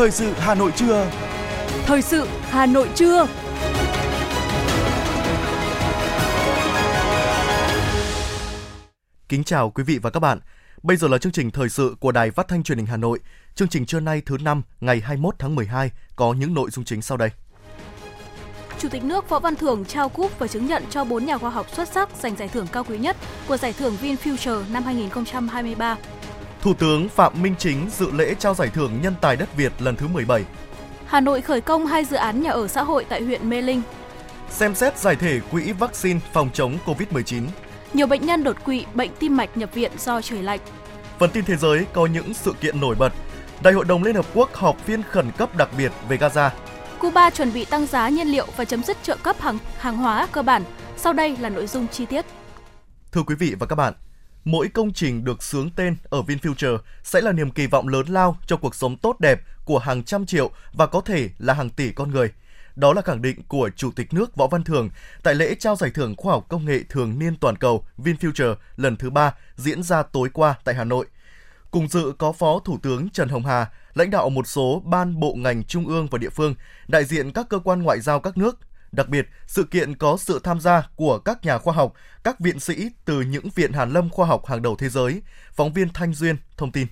Thời sự Hà Nội trưa. Thời sự Hà Nội trưa. Kính chào quý vị và các bạn. Bây giờ là chương trình thời sự của Đài Phát thanh Truyền hình Hà Nội. Chương trình trưa nay thứ năm ngày 21 tháng 12 có những nội dung chính sau đây. Chủ tịch nước Võ Văn Thưởng trao cúp và chứng nhận cho 4 nhà khoa học xuất sắc giành giải thưởng cao quý nhất của giải thưởng VinFuture năm 2023. Thủ tướng Phạm Minh Chính dự lễ trao giải thưởng Nhân tài đất Việt lần thứ 17. Hà Nội khởi công hai dự án nhà ở xã hội tại huyện Mê Linh. Xem xét giải thể quỹ vaccine phòng chống COVID-19. Nhiều bệnh nhân đột quỵ, bệnh tim mạch nhập viện do trời lạnh. Phần tin thế giới có những sự kiện nổi bật. Đại hội đồng Liên Hợp Quốc họp phiên khẩn cấp đặc biệt về Gaza. Cuba chuẩn bị tăng giá nhiên liệu và chấm dứt trợ cấp hàng hàng hóa cơ bản. Sau đây là nội dung chi tiết. Thưa quý vị và các bạn, mỗi công trình được sướng tên ở VinFuture sẽ là niềm kỳ vọng lớn lao cho cuộc sống tốt đẹp của hàng trăm triệu và có thể là hàng tỷ con người. Đó là khẳng định của Chủ tịch nước Võ Văn Thưởng tại lễ trao giải thưởng khoa học công nghệ thường niên toàn cầu VinFuture lần thứ ba diễn ra tối qua tại Hà Nội. Cùng dự có Phó Thủ tướng Trần Hồng Hà, lãnh đạo một số ban bộ ngành trung ương và địa phương, đại diện các cơ quan ngoại giao các nước, Đặc biệt, sự kiện có sự tham gia của các nhà khoa học, các viện sĩ từ những viện hàn lâm khoa học hàng đầu thế giới. Phóng viên Thanh Duyên thông tin.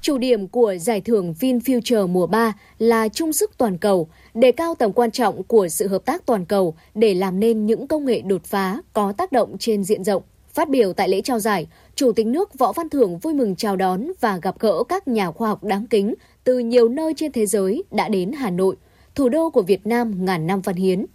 Chủ điểm của giải thưởng VinFuture mùa 3 là trung sức toàn cầu, đề cao tầm quan trọng của sự hợp tác toàn cầu để làm nên những công nghệ đột phá có tác động trên diện rộng. Phát biểu tại lễ trao giải, Chủ tịch nước Võ Văn Thưởng vui mừng chào đón và gặp gỡ các nhà khoa học đáng kính từ nhiều nơi trên thế giới đã đến Hà Nội, thủ đô của Việt Nam ngàn năm văn hiến.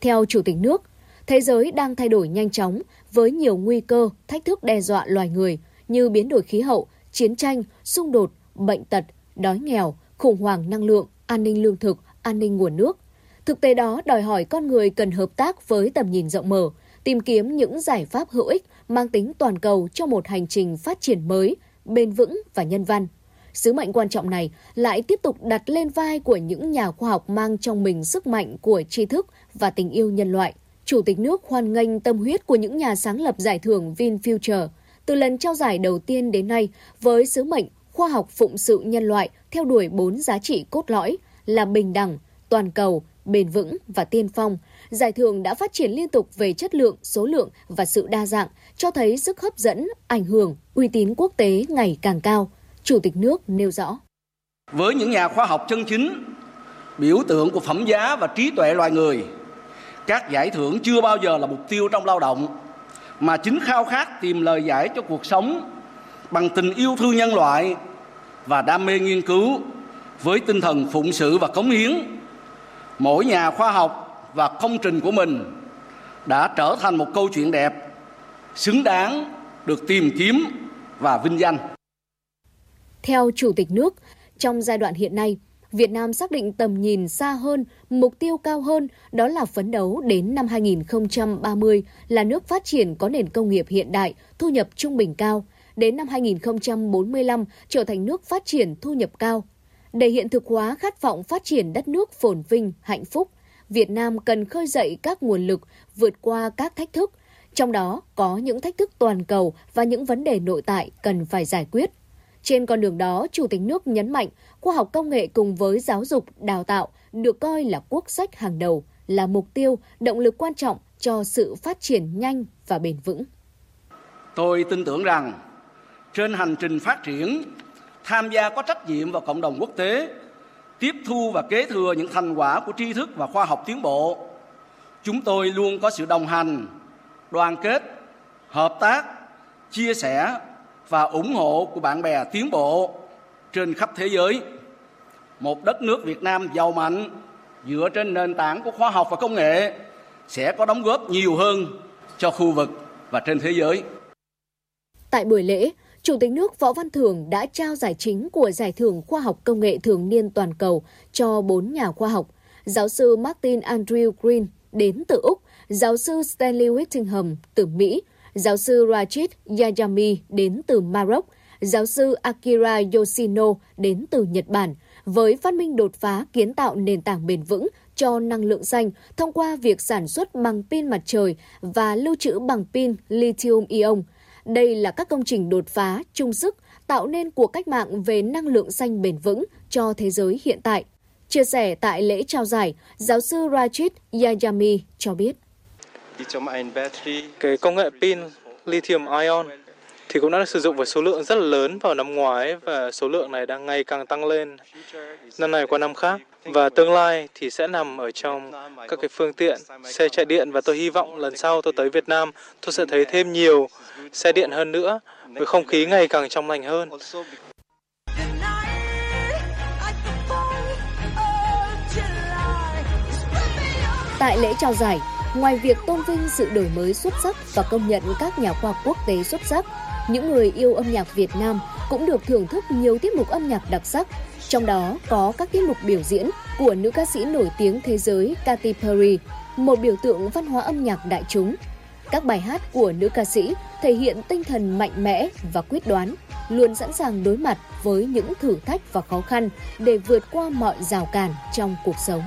Theo Chủ tịch nước, thế giới đang thay đổi nhanh chóng với nhiều nguy cơ, thách thức đe dọa loài người như biến đổi khí hậu, chiến tranh, xung đột, bệnh tật, đói nghèo, khủng hoảng năng lượng, an ninh lương thực, an ninh nguồn nước. Thực tế đó đòi hỏi con người cần hợp tác với tầm nhìn rộng mở, tìm kiếm những giải pháp hữu ích mang tính toàn cầu cho một hành trình phát triển mới, bền vững và nhân văn. Sứ mệnh quan trọng này lại tiếp tục đặt lên vai của những nhà khoa học mang trong mình sức mạnh của tri thức và tình yêu nhân loại. Chủ tịch nước hoan nghênh tâm huyết của những nhà sáng lập giải thưởng VinFuture từ lần trao giải đầu tiên đến nay với sứ mệnh khoa học phụng sự nhân loại theo đuổi bốn giá trị cốt lõi là bình đẳng, toàn cầu, bền vững và tiên phong. Giải thưởng đã phát triển liên tục về chất lượng, số lượng và sự đa dạng, cho thấy sức hấp dẫn, ảnh hưởng, uy tín quốc tế ngày càng cao. Chủ tịch nước nêu rõ. Với những nhà khoa học chân chính, biểu tượng của phẩm giá và trí tuệ loài người, các giải thưởng chưa bao giờ là mục tiêu trong lao động, mà chính khao khát tìm lời giải cho cuộc sống bằng tình yêu thương nhân loại và đam mê nghiên cứu với tinh thần phụng sự và cống hiến. Mỗi nhà khoa học và công trình của mình đã trở thành một câu chuyện đẹp, xứng đáng được tìm kiếm và vinh danh. Theo Chủ tịch nước, trong giai đoạn hiện nay, Việt Nam xác định tầm nhìn xa hơn, mục tiêu cao hơn, đó là phấn đấu đến năm 2030 là nước phát triển có nền công nghiệp hiện đại, thu nhập trung bình cao, đến năm 2045 trở thành nước phát triển thu nhập cao. Để hiện thực hóa khát vọng phát triển đất nước phồn vinh, hạnh phúc, Việt Nam cần khơi dậy các nguồn lực vượt qua các thách thức, trong đó có những thách thức toàn cầu và những vấn đề nội tại cần phải giải quyết. Trên con đường đó, Chủ tịch nước nhấn mạnh khoa học công nghệ cùng với giáo dục, đào tạo được coi là quốc sách hàng đầu, là mục tiêu, động lực quan trọng cho sự phát triển nhanh và bền vững. Tôi tin tưởng rằng trên hành trình phát triển, tham gia có trách nhiệm vào cộng đồng quốc tế, tiếp thu và kế thừa những thành quả của tri thức và khoa học tiến bộ, chúng tôi luôn có sự đồng hành, đoàn kết, hợp tác, chia sẻ và ủng hộ của bạn bè tiến bộ trên khắp thế giới. Một đất nước Việt Nam giàu mạnh dựa trên nền tảng của khoa học và công nghệ sẽ có đóng góp nhiều hơn cho khu vực và trên thế giới. Tại buổi lễ, Chủ tịch nước Võ Văn Thưởng đã trao giải chính của Giải thưởng Khoa học Công nghệ Thường niên toàn cầu cho bốn nhà khoa học. Giáo sư Martin Andrew Green đến từ Úc, giáo sư Stanley Whittingham từ Mỹ, giáo sư Rajit Yajami đến từ Maroc, giáo sư Akira Yoshino đến từ Nhật Bản, với phát minh đột phá kiến tạo nền tảng bền vững cho năng lượng xanh thông qua việc sản xuất bằng pin mặt trời và lưu trữ bằng pin lithium-ion. Đây là các công trình đột phá, chung sức, tạo nên cuộc cách mạng về năng lượng xanh bền vững cho thế giới hiện tại. Chia sẻ tại lễ trao giải, giáo sư Rajit Yayami cho biết. Cái công nghệ pin lithium ion thì cũng đã được sử dụng với số lượng rất là lớn vào năm ngoái và số lượng này đang ngày càng tăng lên năm này qua năm khác và tương lai thì sẽ nằm ở trong các cái phương tiện xe chạy điện và tôi hy vọng lần sau tôi tới Việt Nam tôi sẽ thấy thêm nhiều xe điện hơn nữa với không khí ngày càng trong lành hơn. Tại lễ trao giải, ngoài việc tôn vinh sự đổi mới xuất sắc và công nhận các nhà khoa học quốc tế xuất sắc, những người yêu âm nhạc Việt Nam cũng được thưởng thức nhiều tiết mục âm nhạc đặc sắc, trong đó có các tiết mục biểu diễn của nữ ca sĩ nổi tiếng thế giới Katy Perry, một biểu tượng văn hóa âm nhạc đại chúng. Các bài hát của nữ ca sĩ thể hiện tinh thần mạnh mẽ và quyết đoán, luôn sẵn sàng đối mặt với những thử thách và khó khăn để vượt qua mọi rào cản trong cuộc sống.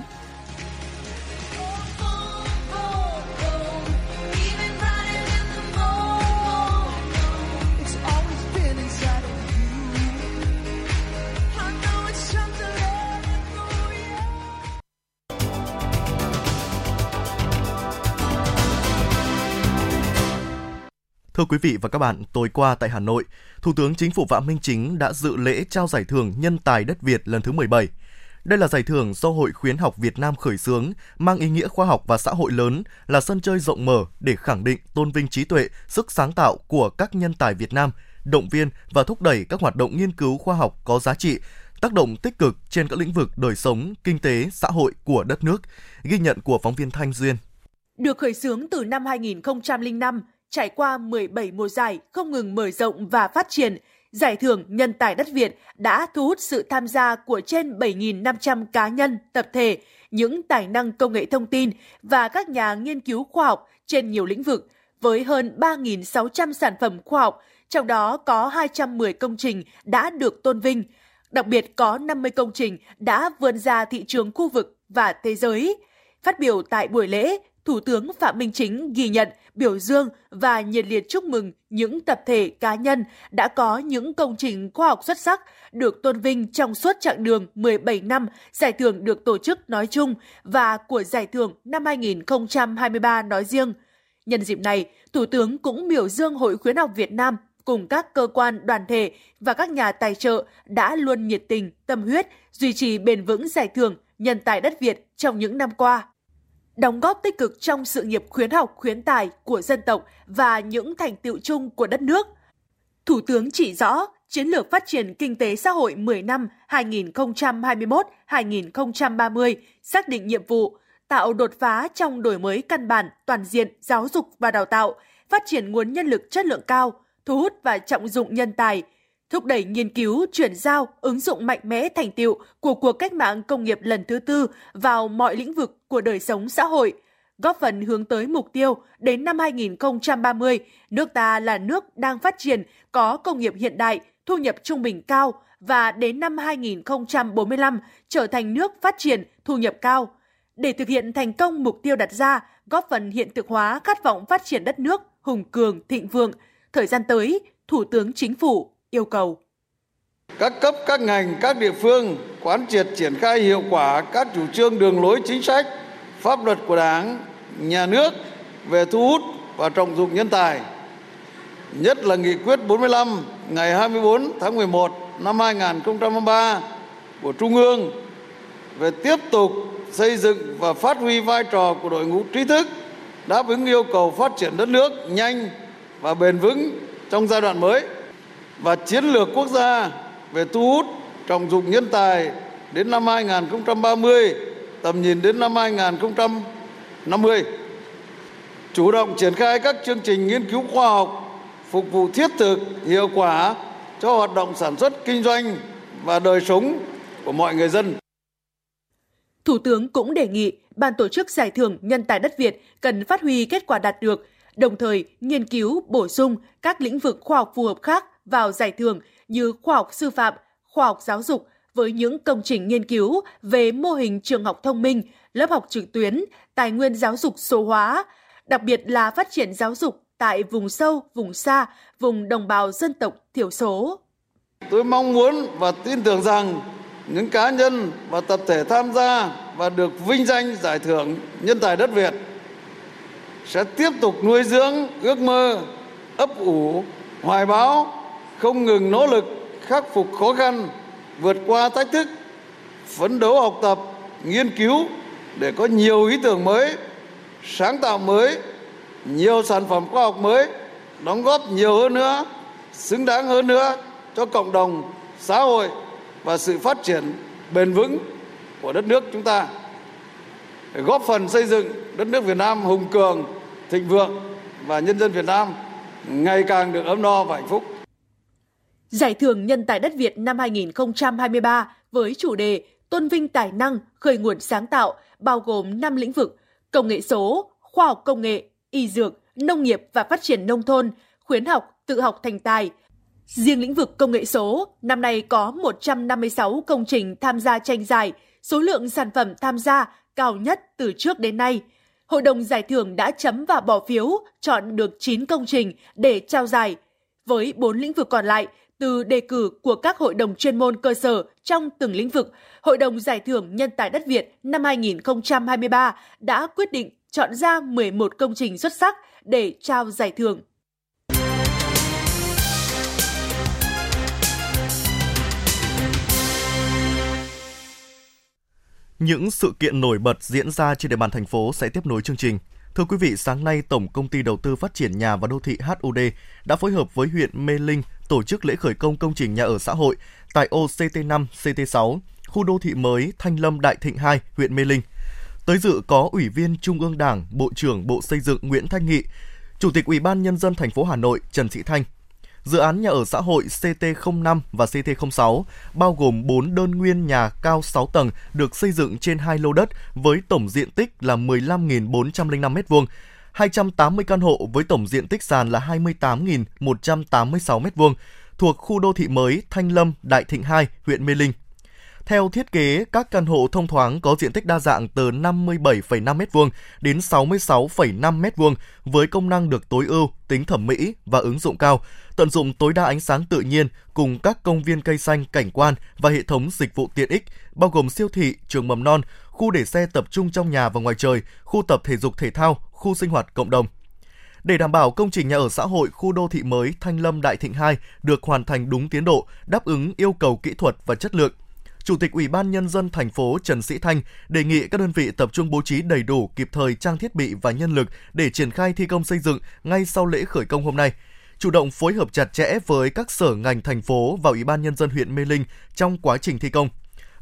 Thưa quý vị và các bạn, tối qua tại Hà Nội, Thủ tướng Chính phủ Phạm Minh Chính đã dự lễ trao giải thưởng Nhân tài đất Việt lần thứ 17. Đây là giải thưởng do Hội Khuyến học Việt Nam khởi xướng, mang ý nghĩa khoa học và xã hội lớn, là sân chơi rộng mở để khẳng định tôn vinh trí tuệ, sức sáng tạo của các nhân tài Việt Nam, động viên và thúc đẩy các hoạt động nghiên cứu khoa học có giá trị, tác động tích cực trên các lĩnh vực đời sống, kinh tế, xã hội của đất nước. Ghi nhận của phóng viên Thanh Duyên. Được khởi xướng từ năm 2005, trải qua 17 mùa giải không ngừng mở rộng và phát triển, Giải thưởng Nhân tài đất Việt đã thu hút sự tham gia của trên 7.500 cá nhân, tập thể, những tài năng công nghệ thông tin và các nhà nghiên cứu khoa học trên nhiều lĩnh vực, với hơn 3.600 sản phẩm khoa học, trong đó có 210 công trình đã được tôn vinh. Đặc biệt có 50 công trình đã vươn ra thị trường khu vực và thế giới. Phát biểu tại buổi lễ, Thủ tướng Phạm Minh Chính ghi nhận, biểu dương và nhiệt liệt chúc mừng những tập thể cá nhân đã có những công trình khoa học xuất sắc được tôn vinh trong suốt chặng đường 17 năm giải thưởng được tổ chức nói chung và của giải thưởng năm 2023 nói riêng. Nhân dịp này, Thủ tướng cũng biểu dương Hội Khuyến học Việt Nam cùng các cơ quan, đoàn thể và các nhà tài trợ đã luôn nhiệt tình, tâm huyết, duy trì bền vững giải thưởng Nhân tài đất Việt trong những năm qua đóng góp tích cực trong sự nghiệp khuyến học khuyến tài của dân tộc và những thành tựu chung của đất nước. Thủ tướng chỉ rõ chiến lược phát triển kinh tế xã hội 10 năm 2021-2030 xác định nhiệm vụ tạo đột phá trong đổi mới căn bản toàn diện giáo dục và đào tạo, phát triển nguồn nhân lực chất lượng cao, thu hút và trọng dụng nhân tài – thúc đẩy nghiên cứu, chuyển giao, ứng dụng mạnh mẽ thành tiệu của cuộc cách mạng công nghiệp lần thứ tư vào mọi lĩnh vực của đời sống xã hội, góp phần hướng tới mục tiêu đến năm 2030, nước ta là nước đang phát triển, có công nghiệp hiện đại, thu nhập trung bình cao và đến năm 2045 trở thành nước phát triển, thu nhập cao. Để thực hiện thành công mục tiêu đặt ra, góp phần hiện thực hóa khát vọng phát triển đất nước hùng cường, thịnh vượng, thời gian tới, Thủ tướng Chính phủ yêu cầu. Các cấp, các ngành, các địa phương quán triệt triển khai hiệu quả các chủ trương đường lối chính sách, pháp luật của Đảng, nhà nước về thu hút và trọng dụng nhân tài. Nhất là nghị quyết 45 ngày 24 tháng 11 năm 2023 của Trung ương về tiếp tục xây dựng và phát huy vai trò của đội ngũ trí thức đáp ứng yêu cầu phát triển đất nước nhanh và bền vững trong giai đoạn mới và chiến lược quốc gia về thu hút trọng dụng nhân tài đến năm 2030, tầm nhìn đến năm 2050. Chủ động triển khai các chương trình nghiên cứu khoa học phục vụ thiết thực, hiệu quả cho hoạt động sản xuất kinh doanh và đời sống của mọi người dân. Thủ tướng cũng đề nghị ban tổ chức giải thưởng Nhân tài đất Việt cần phát huy kết quả đạt được, đồng thời nghiên cứu bổ sung các lĩnh vực khoa học phù hợp khác vào giải thưởng như khoa học sư phạm, khoa học giáo dục với những công trình nghiên cứu về mô hình trường học thông minh, lớp học trực tuyến, tài nguyên giáo dục số hóa, đặc biệt là phát triển giáo dục tại vùng sâu, vùng xa, vùng đồng bào dân tộc thiểu số. Tôi mong muốn và tin tưởng rằng những cá nhân và tập thể tham gia và được vinh danh giải thưởng nhân tài đất Việt sẽ tiếp tục nuôi dưỡng ước mơ, ấp ủ, hoài bão, không ngừng nỗ lực khắc phục khó khăn, vượt qua thách thức, phấn đấu học tập, nghiên cứu để có nhiều ý tưởng mới, sáng tạo mới, nhiều sản phẩm khoa học mới, đóng góp nhiều hơn nữa, xứng đáng hơn nữa cho cộng đồng, xã hội và sự phát triển bền vững của đất nước chúng ta để góp phần xây dựng đất nước Việt Nam hùng cường, thịnh vượng và nhân dân Việt Nam ngày càng được ấm no và hạnh phúc. Giải thưởng Nhân tài đất Việt năm 2023 với chủ đề Tôn vinh tài năng, khởi nguồn sáng tạo bao gồm 5 lĩnh vực: công nghệ số, khoa học công nghệ, y dược, nông nghiệp và phát triển nông thôn, khuyến học, tự học thành tài. Riêng lĩnh vực công nghệ số, năm nay có 156 công trình tham gia tranh giải, số lượng sản phẩm tham gia cao nhất từ trước đến nay. Hội đồng giải thưởng đã chấm và bỏ phiếu, chọn được 9 công trình để trao giải. Với 4 lĩnh vực còn lại, từ đề cử của các hội đồng chuyên môn cơ sở trong từng lĩnh vực, Hội đồng Giải thưởng Nhân tài đất Việt năm 2023 đã quyết định chọn ra 11 công trình xuất sắc để trao giải thưởng. Những sự kiện nổi bật diễn ra trên địa bàn thành phố sẽ tiếp nối chương trình. Thưa quý vị, sáng nay Tổng Công ty Đầu tư Phát triển Nhà và Đô thị HUD đã phối hợp với huyện Mê Linh tổ chức lễ khởi công công trình nhà ở xã hội tại ô CT5, CT6, khu đô thị mới Thanh Lâm Đại Thịnh 2, huyện Mê Linh. Tới dự có Ủy viên Trung ương Đảng, Bộ trưởng Bộ Xây dựng Nguyễn Thanh Nghị, Chủ tịch Ủy ban Nhân dân thành phố Hà Nội Trần Thị Thanh, Dự án nhà ở xã hội CT05 và CT06 bao gồm 4 đơn nguyên nhà cao 6 tầng được xây dựng trên hai lô đất với tổng diện tích là 15.405 m2, 280 căn hộ với tổng diện tích sàn là 28.186 m2 thuộc khu đô thị mới Thanh Lâm, Đại Thịnh 2, huyện Mê Linh. Theo thiết kế, các căn hộ thông thoáng có diện tích đa dạng từ 57,5 m2 đến 66,5 m2 với công năng được tối ưu, tính thẩm mỹ và ứng dụng cao, tận dụng tối đa ánh sáng tự nhiên cùng các công viên cây xanh cảnh quan và hệ thống dịch vụ tiện ích bao gồm siêu thị, trường mầm non, khu để xe tập trung trong nhà và ngoài trời, khu tập thể dục thể thao, khu sinh hoạt cộng đồng. Để đảm bảo công trình nhà ở xã hội khu đô thị mới Thanh Lâm Đại Thịnh 2 được hoàn thành đúng tiến độ, đáp ứng yêu cầu kỹ thuật và chất lượng, Chủ tịch Ủy ban Nhân dân thành phố Trần Sĩ Thanh đề nghị các đơn vị tập trung bố trí đầy đủ kịp thời trang thiết bị và nhân lực để triển khai thi công xây dựng ngay sau lễ khởi công hôm nay chủ động phối hợp chặt chẽ với các sở ngành thành phố và Ủy ban Nhân dân huyện Mê Linh trong quá trình thi công.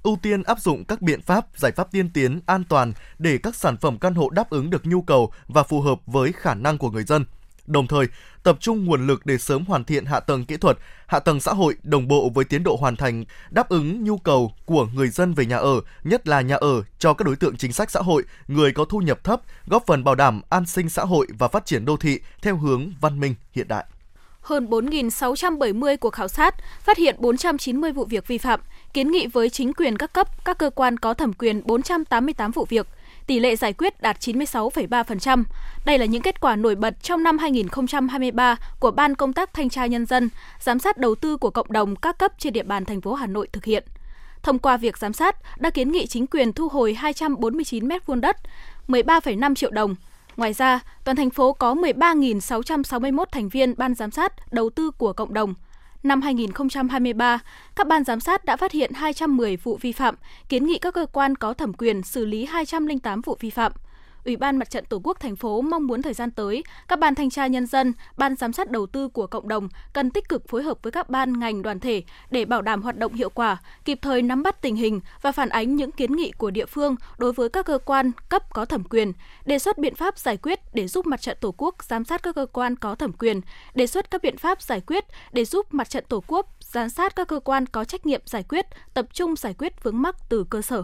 Ưu tiên áp dụng các biện pháp, giải pháp tiên tiến, an toàn để các sản phẩm căn hộ đáp ứng được nhu cầu và phù hợp với khả năng của người dân. Đồng thời, tập trung nguồn lực để sớm hoàn thiện hạ tầng kỹ thuật, hạ tầng xã hội đồng bộ với tiến độ hoàn thành, đáp ứng nhu cầu của người dân về nhà ở, nhất là nhà ở cho các đối tượng chính sách xã hội, người có thu nhập thấp, góp phần bảo đảm an sinh xã hội và phát triển đô thị theo hướng văn minh hiện đại. Hơn 4.670 cuộc khảo sát, phát hiện 490 vụ việc vi phạm, kiến nghị với chính quyền các cấp, các cơ quan có thẩm quyền 488 vụ việc, tỷ lệ giải quyết đạt 96,3%. Đây là những kết quả nổi bật trong năm 2023 của Ban công tác thanh tra nhân dân, giám sát đầu tư của cộng đồng các cấp trên địa bàn thành phố Hà Nội thực hiện. Thông qua việc giám sát, đã kiến nghị chính quyền thu hồi 249 m2 đất, 13,5 triệu đồng, Ngoài ra, toàn thành phố có 13.661 thành viên ban giám sát đầu tư của cộng đồng. Năm 2023, các ban giám sát đã phát hiện 210 vụ vi phạm, kiến nghị các cơ quan có thẩm quyền xử lý 208 vụ vi phạm. Ủy ban Mặt trận Tổ quốc thành phố mong muốn thời gian tới, các ban thanh tra nhân dân, ban giám sát đầu tư của cộng đồng cần tích cực phối hợp với các ban ngành đoàn thể để bảo đảm hoạt động hiệu quả, kịp thời nắm bắt tình hình và phản ánh những kiến nghị của địa phương đối với các cơ quan cấp có thẩm quyền, đề xuất biện pháp giải quyết để giúp Mặt trận Tổ quốc giám sát các cơ quan có thẩm quyền, đề xuất các biện pháp giải quyết để giúp Mặt trận Tổ quốc giám sát các cơ quan có trách nhiệm giải quyết, tập trung giải quyết vướng mắc từ cơ sở.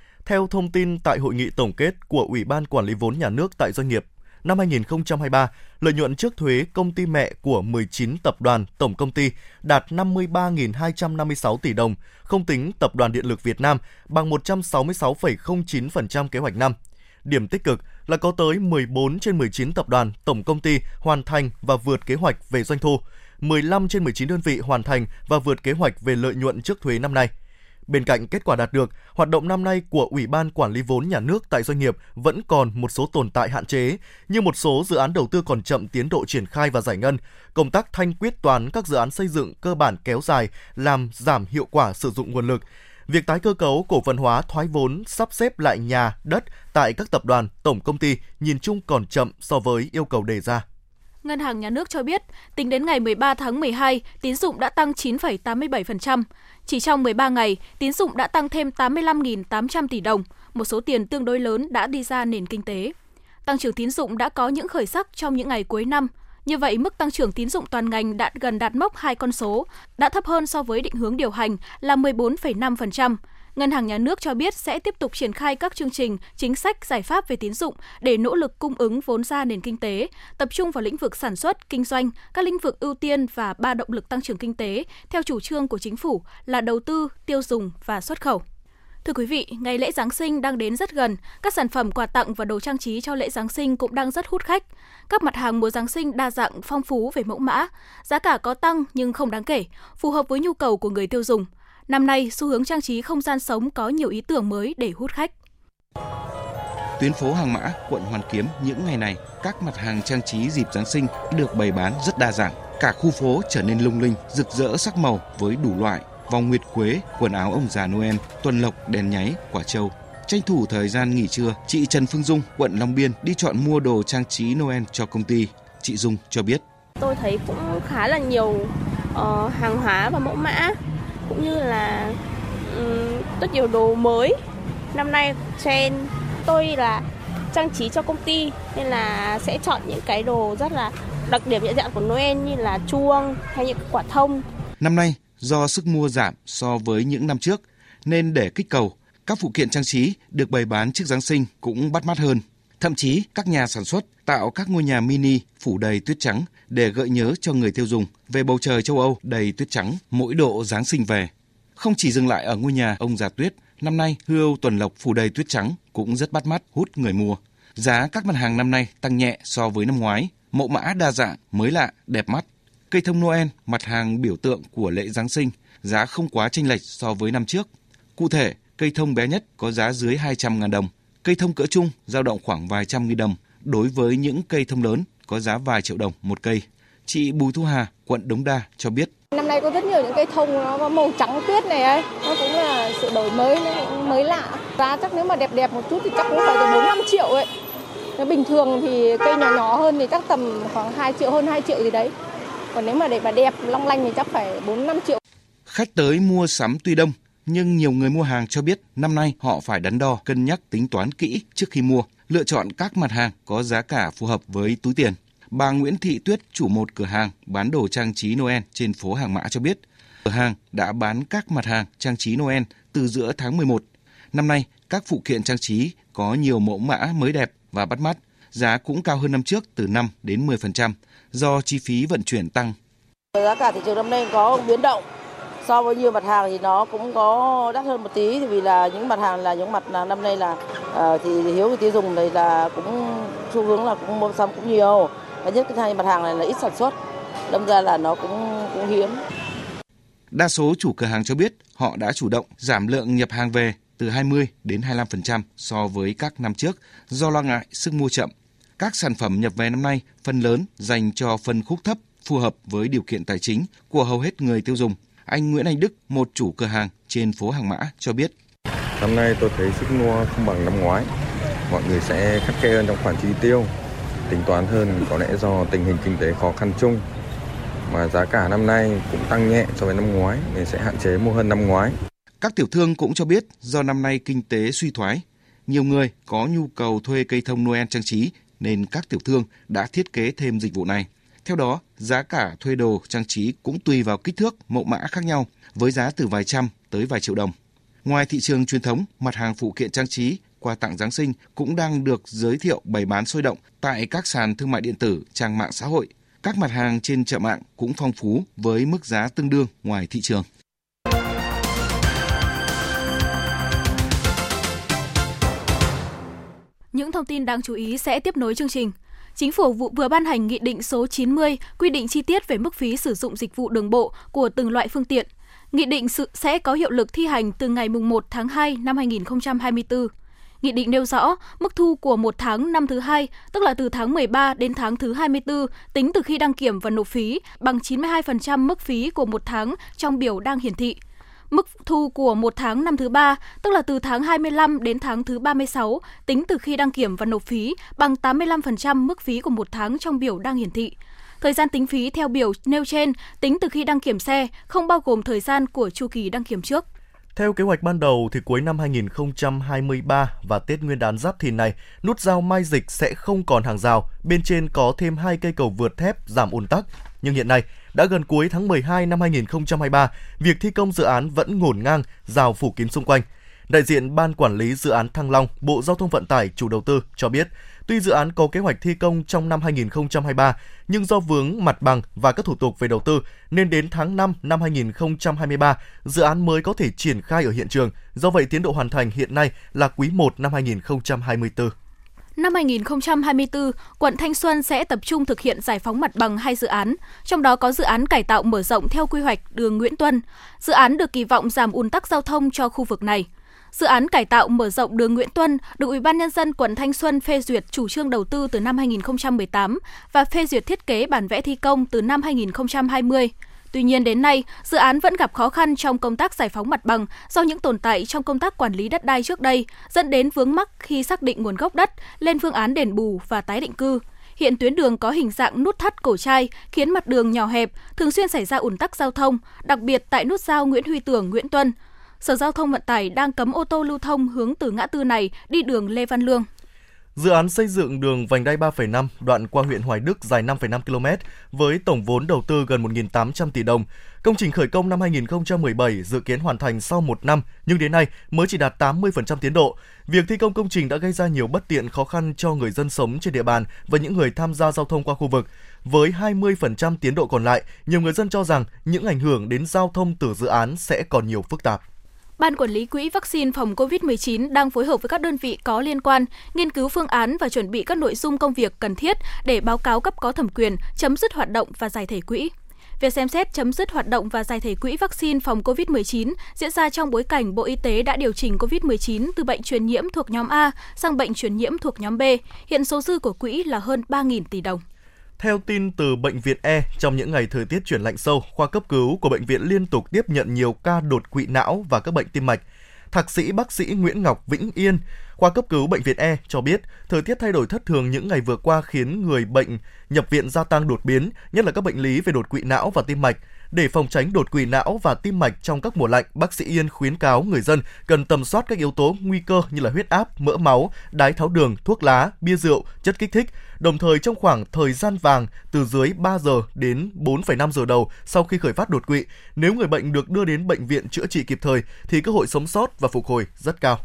Theo thông tin tại hội nghị tổng kết của Ủy ban Quản lý vốn nhà nước tại doanh nghiệp năm 2023, lợi nhuận trước thuế công ty mẹ của 19 tập đoàn tổng công ty đạt 53.256 tỷ đồng, không tính Tập đoàn Điện lực Việt Nam bằng 166,09% kế hoạch năm. Điểm tích cực là có tới 14 trên 19 tập đoàn tổng công ty hoàn thành và vượt kế hoạch về doanh thu, 15 trên 19 đơn vị hoàn thành và vượt kế hoạch về lợi nhuận trước thuế năm nay. Bên cạnh kết quả đạt được, hoạt động năm nay của Ủy ban Quản lý vốn nhà nước tại doanh nghiệp vẫn còn một số tồn tại hạn chế, như một số dự án đầu tư còn chậm tiến độ triển khai và giải ngân, công tác thanh quyết toán các dự án xây dựng cơ bản kéo dài làm giảm hiệu quả sử dụng nguồn lực. Việc tái cơ cấu cổ phần hóa thoái vốn sắp xếp lại nhà, đất tại các tập đoàn, tổng công ty nhìn chung còn chậm so với yêu cầu đề ra. Ngân hàng Nhà nước cho biết, tính đến ngày 13 tháng 12, tín dụng đã tăng 9,87%. Chỉ trong 13 ngày, tín dụng đã tăng thêm 85.800 tỷ đồng, một số tiền tương đối lớn đã đi ra nền kinh tế. Tăng trưởng tín dụng đã có những khởi sắc trong những ngày cuối năm. Như vậy, mức tăng trưởng tín dụng toàn ngành đã gần đạt mốc hai con số, đã thấp hơn so với định hướng điều hành là 14,5%. Ngân hàng Nhà nước cho biết sẽ tiếp tục triển khai các chương trình, chính sách, giải pháp về tín dụng để nỗ lực cung ứng vốn ra nền kinh tế, tập trung vào lĩnh vực sản xuất, kinh doanh, các lĩnh vực ưu tiên và ba động lực tăng trưởng kinh tế theo chủ trương của chính phủ là đầu tư, tiêu dùng và xuất khẩu. Thưa quý vị, ngày lễ Giáng sinh đang đến rất gần, các sản phẩm quà tặng và đồ trang trí cho lễ Giáng sinh cũng đang rất hút khách. Các mặt hàng mùa Giáng sinh đa dạng, phong phú về mẫu mã, giá cả có tăng nhưng không đáng kể, phù hợp với nhu cầu của người tiêu dùng. Năm nay, xu hướng trang trí không gian sống có nhiều ý tưởng mới để hút khách. Tuyến phố Hàng Mã, quận Hoàn Kiếm những ngày này, các mặt hàng trang trí dịp Giáng sinh được bày bán rất đa dạng. Cả khu phố trở nên lung linh, rực rỡ sắc màu với đủ loại vòng nguyệt quế, quần áo ông già Noel, tuần lộc, đèn nháy, quả trâu. Tranh thủ thời gian nghỉ trưa, chị Trần Phương Dung, quận Long Biên đi chọn mua đồ trang trí Noel cho công ty. Chị Dung cho biết. Tôi thấy cũng khá là nhiều uh, hàng hóa và mẫu mã cũng như là um, rất nhiều đồ mới. Năm nay trend tôi là trang trí cho công ty nên là sẽ chọn những cái đồ rất là đặc điểm nhận dạng của Noel như là chuông hay những quả thông. Năm nay, do sức mua giảm so với những năm trước nên để kích cầu, các phụ kiện trang trí được bày bán trước Giáng sinh cũng bắt mắt hơn. Thậm chí các nhà sản xuất tạo các ngôi nhà mini phủ đầy tuyết trắng để gợi nhớ cho người tiêu dùng về bầu trời châu Âu đầy tuyết trắng mỗi độ Giáng sinh về. Không chỉ dừng lại ở ngôi nhà ông già tuyết, năm nay hươu tuần lộc phủ đầy tuyết trắng cũng rất bắt mắt hút người mua. Giá các mặt hàng năm nay tăng nhẹ so với năm ngoái, mẫu mã đa dạng, mới lạ, đẹp mắt. Cây thông Noel, mặt hàng biểu tượng của lễ Giáng sinh, giá không quá chênh lệch so với năm trước. Cụ thể, cây thông bé nhất có giá dưới 200.000 đồng, cây thông cỡ trung dao động khoảng vài trăm nghìn đồng, đối với những cây thông lớn có giá vài triệu đồng một cây. Chị Bùi Thu Hà, quận Đống Đa cho biết. Năm nay có rất nhiều những cây thông nó có màu trắng tuyết này ấy, nó cũng là sự đổi mới mới lạ. Giá chắc nếu mà đẹp đẹp một chút thì chắc cũng phải từ 4 5 triệu ấy. Nếu bình thường thì cây nhỏ nhỏ hơn thì chắc tầm khoảng 2 triệu hơn 2 triệu gì đấy. Còn nếu mà để mà đẹp long lanh thì chắc phải 4 5 triệu. Khách tới mua sắm tuy đông, nhưng nhiều người mua hàng cho biết năm nay họ phải đắn đo, cân nhắc tính toán kỹ trước khi mua, lựa chọn các mặt hàng có giá cả phù hợp với túi tiền. Bà Nguyễn Thị Tuyết, chủ một cửa hàng bán đồ trang trí Noel trên phố Hàng Mã cho biết, cửa hàng đã bán các mặt hàng trang trí Noel từ giữa tháng 11. Năm nay, các phụ kiện trang trí có nhiều mẫu mã mới đẹp và bắt mắt, giá cũng cao hơn năm trước từ 5 đến 10% do chi phí vận chuyển tăng. Giá cả thị trường năm nay có biến động, so với nhiều mặt hàng thì nó cũng có đắt hơn một tí vì là những mặt hàng là những mặt là năm nay là uh, thì hiếu người tiêu dùng này là cũng xu hướng là cũng mua sắm cũng nhiều và nhất cái hai mặt hàng này là ít sản xuất đâm ra là nó cũng cũng hiếm Đa số chủ cửa hàng cho biết họ đã chủ động giảm lượng nhập hàng về từ 20 đến 25% so với các năm trước do lo ngại sức mua chậm. Các sản phẩm nhập về năm nay phần lớn dành cho phân khúc thấp phù hợp với điều kiện tài chính của hầu hết người tiêu dùng. Anh Nguyễn Anh Đức, một chủ cửa hàng trên phố Hàng Mã cho biết. Năm nay tôi thấy sức mua không bằng năm ngoái. Mọi người sẽ khắt khe hơn trong khoản chi tiêu, tính toán hơn có lẽ do tình hình kinh tế khó khăn chung. Mà giá cả năm nay cũng tăng nhẹ so với năm ngoái nên sẽ hạn chế mua hơn năm ngoái. Các tiểu thương cũng cho biết do năm nay kinh tế suy thoái, nhiều người có nhu cầu thuê cây thông Noel trang trí nên các tiểu thương đã thiết kế thêm dịch vụ này. Theo đó, giá cả thuê đồ trang trí cũng tùy vào kích thước, mẫu mã khác nhau, với giá từ vài trăm tới vài triệu đồng. Ngoài thị trường truyền thống, mặt hàng phụ kiện trang trí, quà tặng Giáng sinh cũng đang được giới thiệu bày bán sôi động tại các sàn thương mại điện tử, trang mạng xã hội. Các mặt hàng trên chợ mạng cũng phong phú với mức giá tương đương ngoài thị trường. Những thông tin đáng chú ý sẽ tiếp nối chương trình. Chính phủ vừa ban hành Nghị định số 90 quy định chi tiết về mức phí sử dụng dịch vụ đường bộ của từng loại phương tiện. Nghị định sẽ có hiệu lực thi hành từ ngày 1 tháng 2 năm 2024. Nghị định nêu rõ mức thu của một tháng năm thứ hai, tức là từ tháng 13 đến tháng thứ 24, tính từ khi đăng kiểm và nộp phí, bằng 92% mức phí của một tháng trong biểu đang hiển thị. Mức thu của một tháng năm thứ ba, tức là từ tháng 25 đến tháng thứ 36, tính từ khi đăng kiểm và nộp phí, bằng 85% mức phí của một tháng trong biểu đang hiển thị. Thời gian tính phí theo biểu nêu trên tính từ khi đăng kiểm xe, không bao gồm thời gian của chu kỳ đăng kiểm trước. Theo kế hoạch ban đầu thì cuối năm 2023 và Tết Nguyên đán Giáp Thìn này, nút giao Mai Dịch sẽ không còn hàng rào, bên trên có thêm hai cây cầu vượt thép giảm ùn tắc. Nhưng hiện nay, đã gần cuối tháng 12 năm 2023, việc thi công dự án vẫn ngổn ngang, rào phủ kín xung quanh. Đại diện Ban Quản lý Dự án Thăng Long, Bộ Giao thông Vận tải, chủ đầu tư cho biết, tuy dự án có kế hoạch thi công trong năm 2023, nhưng do vướng mặt bằng và các thủ tục về đầu tư nên đến tháng 5 năm 2023, dự án mới có thể triển khai ở hiện trường. Do vậy, tiến độ hoàn thành hiện nay là quý 1 năm 2024. Năm 2024, quận Thanh Xuân sẽ tập trung thực hiện giải phóng mặt bằng hai dự án, trong đó có dự án cải tạo mở rộng theo quy hoạch đường Nguyễn Tuân. Dự án được kỳ vọng giảm ùn tắc giao thông cho khu vực này. Dự án cải tạo mở rộng đường Nguyễn Tuân được Ủy ban nhân dân quận Thanh Xuân phê duyệt chủ trương đầu tư từ năm 2018 và phê duyệt thiết kế bản vẽ thi công từ năm 2020. Tuy nhiên đến nay, dự án vẫn gặp khó khăn trong công tác giải phóng mặt bằng do những tồn tại trong công tác quản lý đất đai trước đây, dẫn đến vướng mắc khi xác định nguồn gốc đất, lên phương án đền bù và tái định cư. Hiện tuyến đường có hình dạng nút thắt cổ chai, khiến mặt đường nhỏ hẹp, thường xuyên xảy ra ủn tắc giao thông, đặc biệt tại nút giao Nguyễn Huy Tưởng, Nguyễn Tuân. Sở Giao thông Vận tải đang cấm ô tô lưu thông hướng từ ngã tư này đi đường Lê Văn Lương. Dự án xây dựng đường vành đai 3,5 đoạn qua huyện Hoài Đức dài 5,5 km với tổng vốn đầu tư gần 1.800 tỷ đồng. Công trình khởi công năm 2017 dự kiến hoàn thành sau một năm nhưng đến nay mới chỉ đạt 80% tiến độ. Việc thi công công trình đã gây ra nhiều bất tiện khó khăn cho người dân sống trên địa bàn và những người tham gia giao thông qua khu vực. Với 20% tiến độ còn lại, nhiều người dân cho rằng những ảnh hưởng đến giao thông từ dự án sẽ còn nhiều phức tạp. Ban Quản lý Quỹ vaccine phòng COVID-19 đang phối hợp với các đơn vị có liên quan nghiên cứu phương án và chuẩn bị các nội dung công việc cần thiết để báo cáo cấp có thẩm quyền, chấm dứt hoạt động và giải thể quỹ. Việc xem xét chấm dứt hoạt động và giải thể quỹ vaccine phòng COVID-19 diễn ra trong bối cảnh Bộ Y tế đã điều chỉnh COVID-19 từ bệnh truyền nhiễm thuộc nhóm A sang bệnh truyền nhiễm thuộc nhóm B. Hiện số dư của quỹ là hơn 3.000 tỷ đồng. Theo tin từ Bệnh viện E, trong những ngày thời tiết chuyển lạnh sâu, khoa cấp cứu của bệnh viện liên tục tiếp nhận nhiều ca đột quỵ não và các bệnh tim mạch. Thạc sĩ bác sĩ Nguyễn Ngọc Vĩnh Yên, khoa cấp cứu bệnh viện E cho biết, thời tiết thay đổi thất thường những ngày vừa qua khiến người bệnh nhập viện gia tăng đột biến, nhất là các bệnh lý về đột quỵ não và tim mạch. Để phòng tránh đột quỵ não và tim mạch trong các mùa lạnh, bác sĩ Yên khuyến cáo người dân cần tầm soát các yếu tố nguy cơ như là huyết áp, mỡ máu, đái tháo đường, thuốc lá, bia rượu, chất kích thích. Đồng thời trong khoảng thời gian vàng từ dưới 3 giờ đến 4,5 giờ đầu sau khi khởi phát đột quỵ, nếu người bệnh được đưa đến bệnh viện chữa trị kịp thời thì cơ hội sống sót và phục hồi rất cao.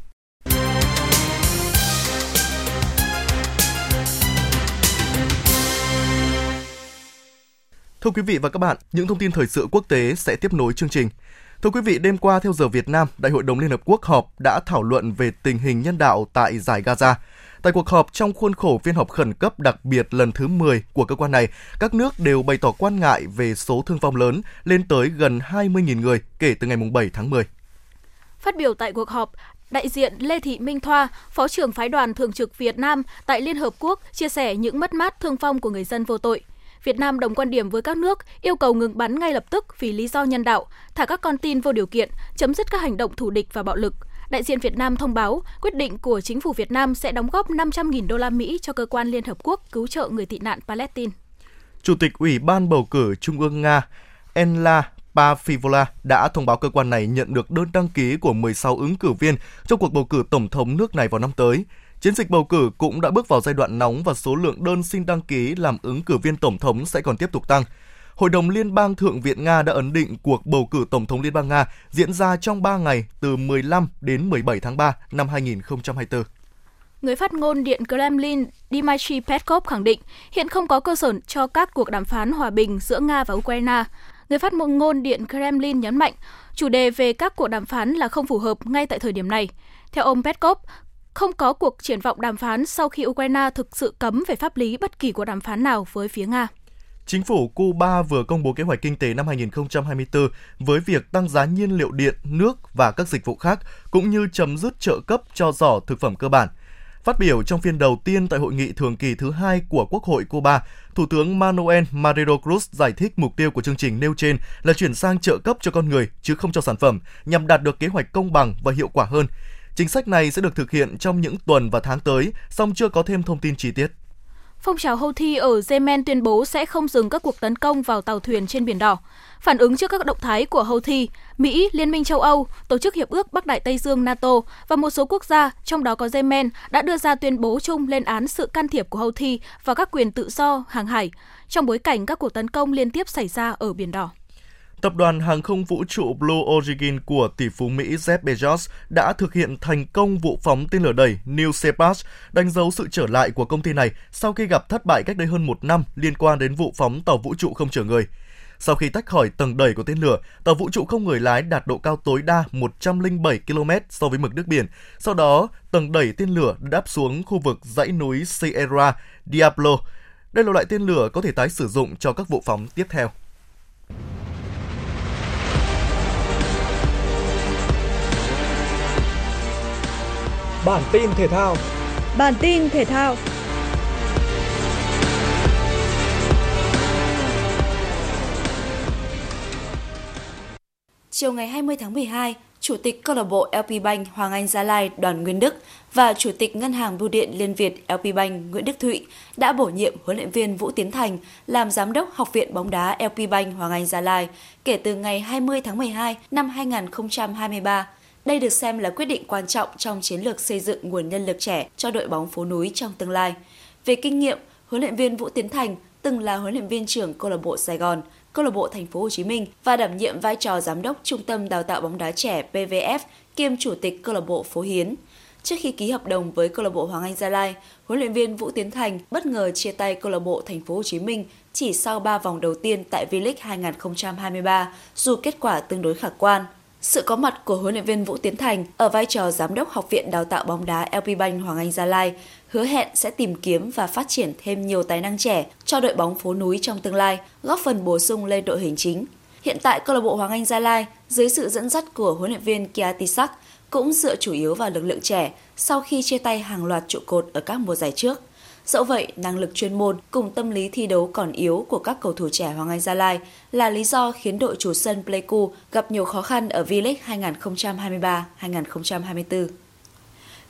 Thưa quý vị và các bạn, những thông tin thời sự quốc tế sẽ tiếp nối chương trình. Thưa quý vị, đêm qua theo giờ Việt Nam, Đại hội đồng Liên Hợp Quốc họp đã thảo luận về tình hình nhân đạo tại giải Gaza. Tại cuộc họp trong khuôn khổ phiên họp khẩn cấp đặc biệt lần thứ 10 của cơ quan này, các nước đều bày tỏ quan ngại về số thương vong lớn lên tới gần 20.000 người kể từ ngày 7 tháng 10. Phát biểu tại cuộc họp, Đại diện Lê Thị Minh Thoa, Phó trưởng phái đoàn thường trực Việt Nam tại Liên Hợp Quốc chia sẻ những mất mát thương vong của người dân vô tội – Việt Nam đồng quan điểm với các nước yêu cầu ngừng bắn ngay lập tức vì lý do nhân đạo, thả các con tin vô điều kiện, chấm dứt các hành động thù địch và bạo lực. Đại diện Việt Nam thông báo, quyết định của chính phủ Việt Nam sẽ đóng góp 500.000 đô la Mỹ cho cơ quan Liên Hợp Quốc cứu trợ người tị nạn Palestine. Chủ tịch Ủy ban bầu cử Trung ương Nga Enla Pafivola đã thông báo cơ quan này nhận được đơn đăng ký của 16 ứng cử viên trong cuộc bầu cử tổng thống nước này vào năm tới. Chiến dịch bầu cử cũng đã bước vào giai đoạn nóng và số lượng đơn xin đăng ký làm ứng cử viên tổng thống sẽ còn tiếp tục tăng. Hội đồng Liên bang Thượng viện Nga đã ấn định cuộc bầu cử Tổng thống Liên bang Nga diễn ra trong 3 ngày từ 15 đến 17 tháng 3 năm 2024. Người phát ngôn Điện Kremlin Dmitry Peskov khẳng định hiện không có cơ sở cho các cuộc đàm phán hòa bình giữa Nga và Ukraine. Người phát ngôn Điện Kremlin nhấn mạnh chủ đề về các cuộc đàm phán là không phù hợp ngay tại thời điểm này. Theo ông Peskov, không có cuộc triển vọng đàm phán sau khi Ukraine thực sự cấm về pháp lý bất kỳ cuộc đàm phán nào với phía Nga. Chính phủ Cuba vừa công bố kế hoạch kinh tế năm 2024 với việc tăng giá nhiên liệu điện, nước và các dịch vụ khác, cũng như chấm dứt trợ cấp cho giỏ thực phẩm cơ bản. Phát biểu trong phiên đầu tiên tại hội nghị thường kỳ thứ hai của Quốc hội Cuba, Thủ tướng Manuel Marrero Cruz giải thích mục tiêu của chương trình nêu trên là chuyển sang trợ cấp cho con người chứ không cho sản phẩm, nhằm đạt được kế hoạch công bằng và hiệu quả hơn. Chính sách này sẽ được thực hiện trong những tuần và tháng tới, song chưa có thêm thông tin chi tiết. Phong trào Houthi ở Yemen tuyên bố sẽ không dừng các cuộc tấn công vào tàu thuyền trên Biển Đỏ. Phản ứng trước các động thái của Houthi, Mỹ, Liên minh châu Âu, Tổ chức Hiệp ước Bắc Đại Tây Dương NATO và một số quốc gia, trong đó có Yemen, đã đưa ra tuyên bố chung lên án sự can thiệp của Houthi vào các quyền tự do hàng hải, trong bối cảnh các cuộc tấn công liên tiếp xảy ra ở Biển Đỏ. Tập đoàn hàng không vũ trụ Blue Origin của tỷ phú Mỹ Jeff Bezos đã thực hiện thành công vụ phóng tên lửa đẩy New Shepard, đánh dấu sự trở lại của công ty này sau khi gặp thất bại cách đây hơn một năm liên quan đến vụ phóng tàu vũ trụ không chở người. Sau khi tách khỏi tầng đẩy của tên lửa, tàu vũ trụ không người lái đạt độ cao tối đa 107 km so với mực nước biển. Sau đó, tầng đẩy tên lửa đáp xuống khu vực dãy núi Sierra Diablo. Đây là loại tên lửa có thể tái sử dụng cho các vụ phóng tiếp theo. Bản tin thể thao. Bản tin thể thao. Chiều ngày 20 tháng 12, Chủ tịch câu lạc bộ LP Bank Hoàng Anh Gia Lai Đoàn Nguyên Đức và Chủ tịch Ngân hàng Bưu điện Liên Việt LP Bank Nguyễn Đức Thụy đã bổ nhiệm huấn luyện viên Vũ Tiến Thành làm Giám đốc Học viện bóng đá LP Bank Hoàng Anh Gia Lai kể từ ngày 20 tháng 12 năm 2023 đây được xem là quyết định quan trọng trong chiến lược xây dựng nguồn nhân lực trẻ cho đội bóng phố núi trong tương lai. Về kinh nghiệm, huấn luyện viên Vũ Tiến Thành từng là huấn luyện viên trưởng câu lạc bộ Sài Gòn, câu lạc bộ Thành phố Hồ Chí Minh và đảm nhiệm vai trò giám đốc Trung tâm đào tạo bóng đá trẻ PVF kiêm chủ tịch câu lạc bộ Phố Hiến. Trước khi ký hợp đồng với câu lạc bộ Hoàng Anh Gia Lai, huấn luyện viên Vũ Tiến Thành bất ngờ chia tay câu lạc bộ Thành phố Hồ Chí Minh chỉ sau 3 vòng đầu tiên tại V-League 2023, dù kết quả tương đối khả quan. Sự có mặt của huấn luyện viên Vũ Tiến Thành ở vai trò giám đốc học viện đào tạo bóng đá LP Bank Hoàng Anh Gia Lai hứa hẹn sẽ tìm kiếm và phát triển thêm nhiều tài năng trẻ cho đội bóng phố núi trong tương lai, góp phần bổ sung lên đội hình chính. Hiện tại câu lạc bộ Hoàng Anh Gia Lai dưới sự dẫn dắt của huấn luyện viên Kia Tisak cũng dựa chủ yếu vào lực lượng trẻ sau khi chia tay hàng loạt trụ cột ở các mùa giải trước. Dẫu vậy, năng lực chuyên môn cùng tâm lý thi đấu còn yếu của các cầu thủ trẻ Hoàng Anh Gia Lai là lý do khiến đội chủ sân Pleiku gặp nhiều khó khăn ở V-League 2023-2024.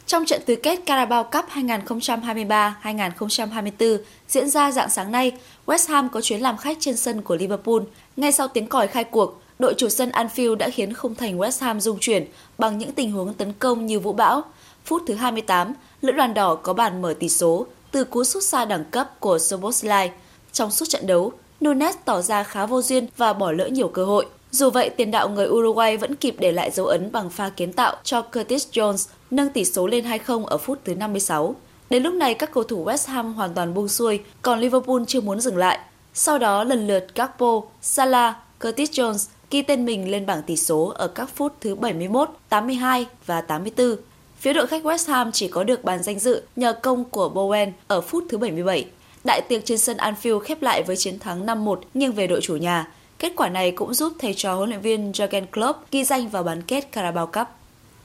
Trong trận tứ kết Carabao Cup 2023-2024 diễn ra dạng sáng nay, West Ham có chuyến làm khách trên sân của Liverpool. Ngay sau tiếng còi khai cuộc, đội chủ sân Anfield đã khiến khung thành West Ham rung chuyển bằng những tình huống tấn công như vũ bão. Phút thứ 28, lữ đoàn đỏ có bàn mở tỷ số từ cú sút xa đẳng cấp của Soboslai. Trong suốt trận đấu, Nunes tỏ ra khá vô duyên và bỏ lỡ nhiều cơ hội. Dù vậy, tiền đạo người Uruguay vẫn kịp để lại dấu ấn bằng pha kiến tạo cho Curtis Jones, nâng tỷ số lên 2-0 ở phút thứ 56. Đến lúc này, các cầu thủ West Ham hoàn toàn buông xuôi, còn Liverpool chưa muốn dừng lại. Sau đó, lần lượt Gakpo, Salah, Curtis Jones ghi tên mình lên bảng tỷ số ở các phút thứ 71, 82 và 84. Phía đội khách West Ham chỉ có được bàn danh dự nhờ công của Bowen ở phút thứ 77. Đại tiệc trên sân Anfield khép lại với chiến thắng 5-1 nghiêng về đội chủ nhà. Kết quả này cũng giúp thầy trò huấn luyện viên Jurgen Klopp ghi danh vào bán kết Carabao Cup.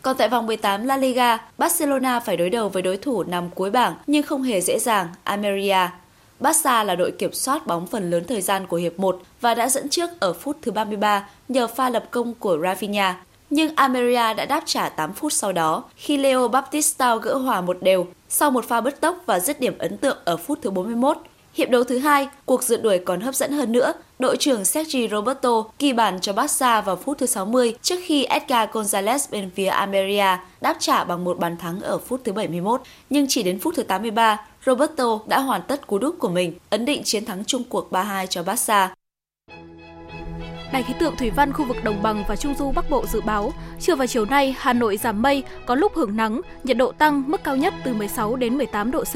Còn tại vòng 18 La Liga, Barcelona phải đối đầu với đối thủ nằm cuối bảng nhưng không hề dễ dàng, Almeria. Barca là đội kiểm soát bóng phần lớn thời gian của hiệp 1 và đã dẫn trước ở phút thứ 33 nhờ pha lập công của Rafinha nhưng Almeria đã đáp trả 8 phút sau đó khi Leo Baptista gỡ hòa một đều sau một pha bứt tốc và dứt điểm ấn tượng ở phút thứ 41. Hiệp đấu thứ hai, cuộc rượt đuổi còn hấp dẫn hơn nữa. Đội trưởng Sergi Roberto ghi bàn cho Barca vào phút thứ 60 trước khi Edgar Gonzalez bên phía Almeria đáp trả bằng một bàn thắng ở phút thứ 71. Nhưng chỉ đến phút thứ 83, Roberto đã hoàn tất cú đúp của mình, ấn định chiến thắng chung cuộc 3-2 cho Barca. Đài khí tượng thủy văn khu vực đồng bằng và trung du Bắc Bộ dự báo, trưa và chiều nay Hà Nội giảm mây, có lúc hưởng nắng, nhiệt độ tăng mức cao nhất từ 16 đến 18 độ C.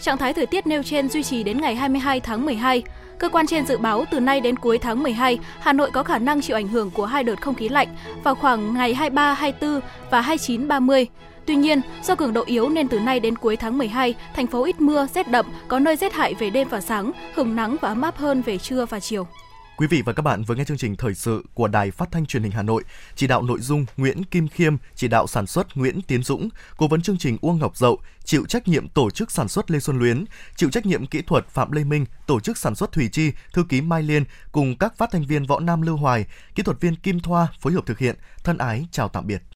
Trạng thái thời tiết nêu trên duy trì đến ngày 22 tháng 12. Cơ quan trên dự báo từ nay đến cuối tháng 12, Hà Nội có khả năng chịu ảnh hưởng của hai đợt không khí lạnh vào khoảng ngày 23, 24 và 29, 30. Tuy nhiên, do cường độ yếu nên từ nay đến cuối tháng 12, thành phố ít mưa, rét đậm, có nơi rét hại về đêm và sáng, hứng nắng và ấm áp hơn về trưa và chiều. Quý vị và các bạn vừa nghe chương trình thời sự của Đài Phát thanh Truyền hình Hà Nội, chỉ đạo nội dung Nguyễn Kim Khiêm, chỉ đạo sản xuất Nguyễn Tiến Dũng, cố vấn chương trình Uông Ngọc Dậu, chịu trách nhiệm tổ chức sản xuất Lê Xuân Luyến, chịu trách nhiệm kỹ thuật Phạm Lê Minh, tổ chức sản xuất Thùy Chi, thư ký Mai Liên cùng các phát thanh viên Võ Nam Lưu Hoài, kỹ thuật viên Kim Thoa phối hợp thực hiện. Thân ái chào tạm biệt.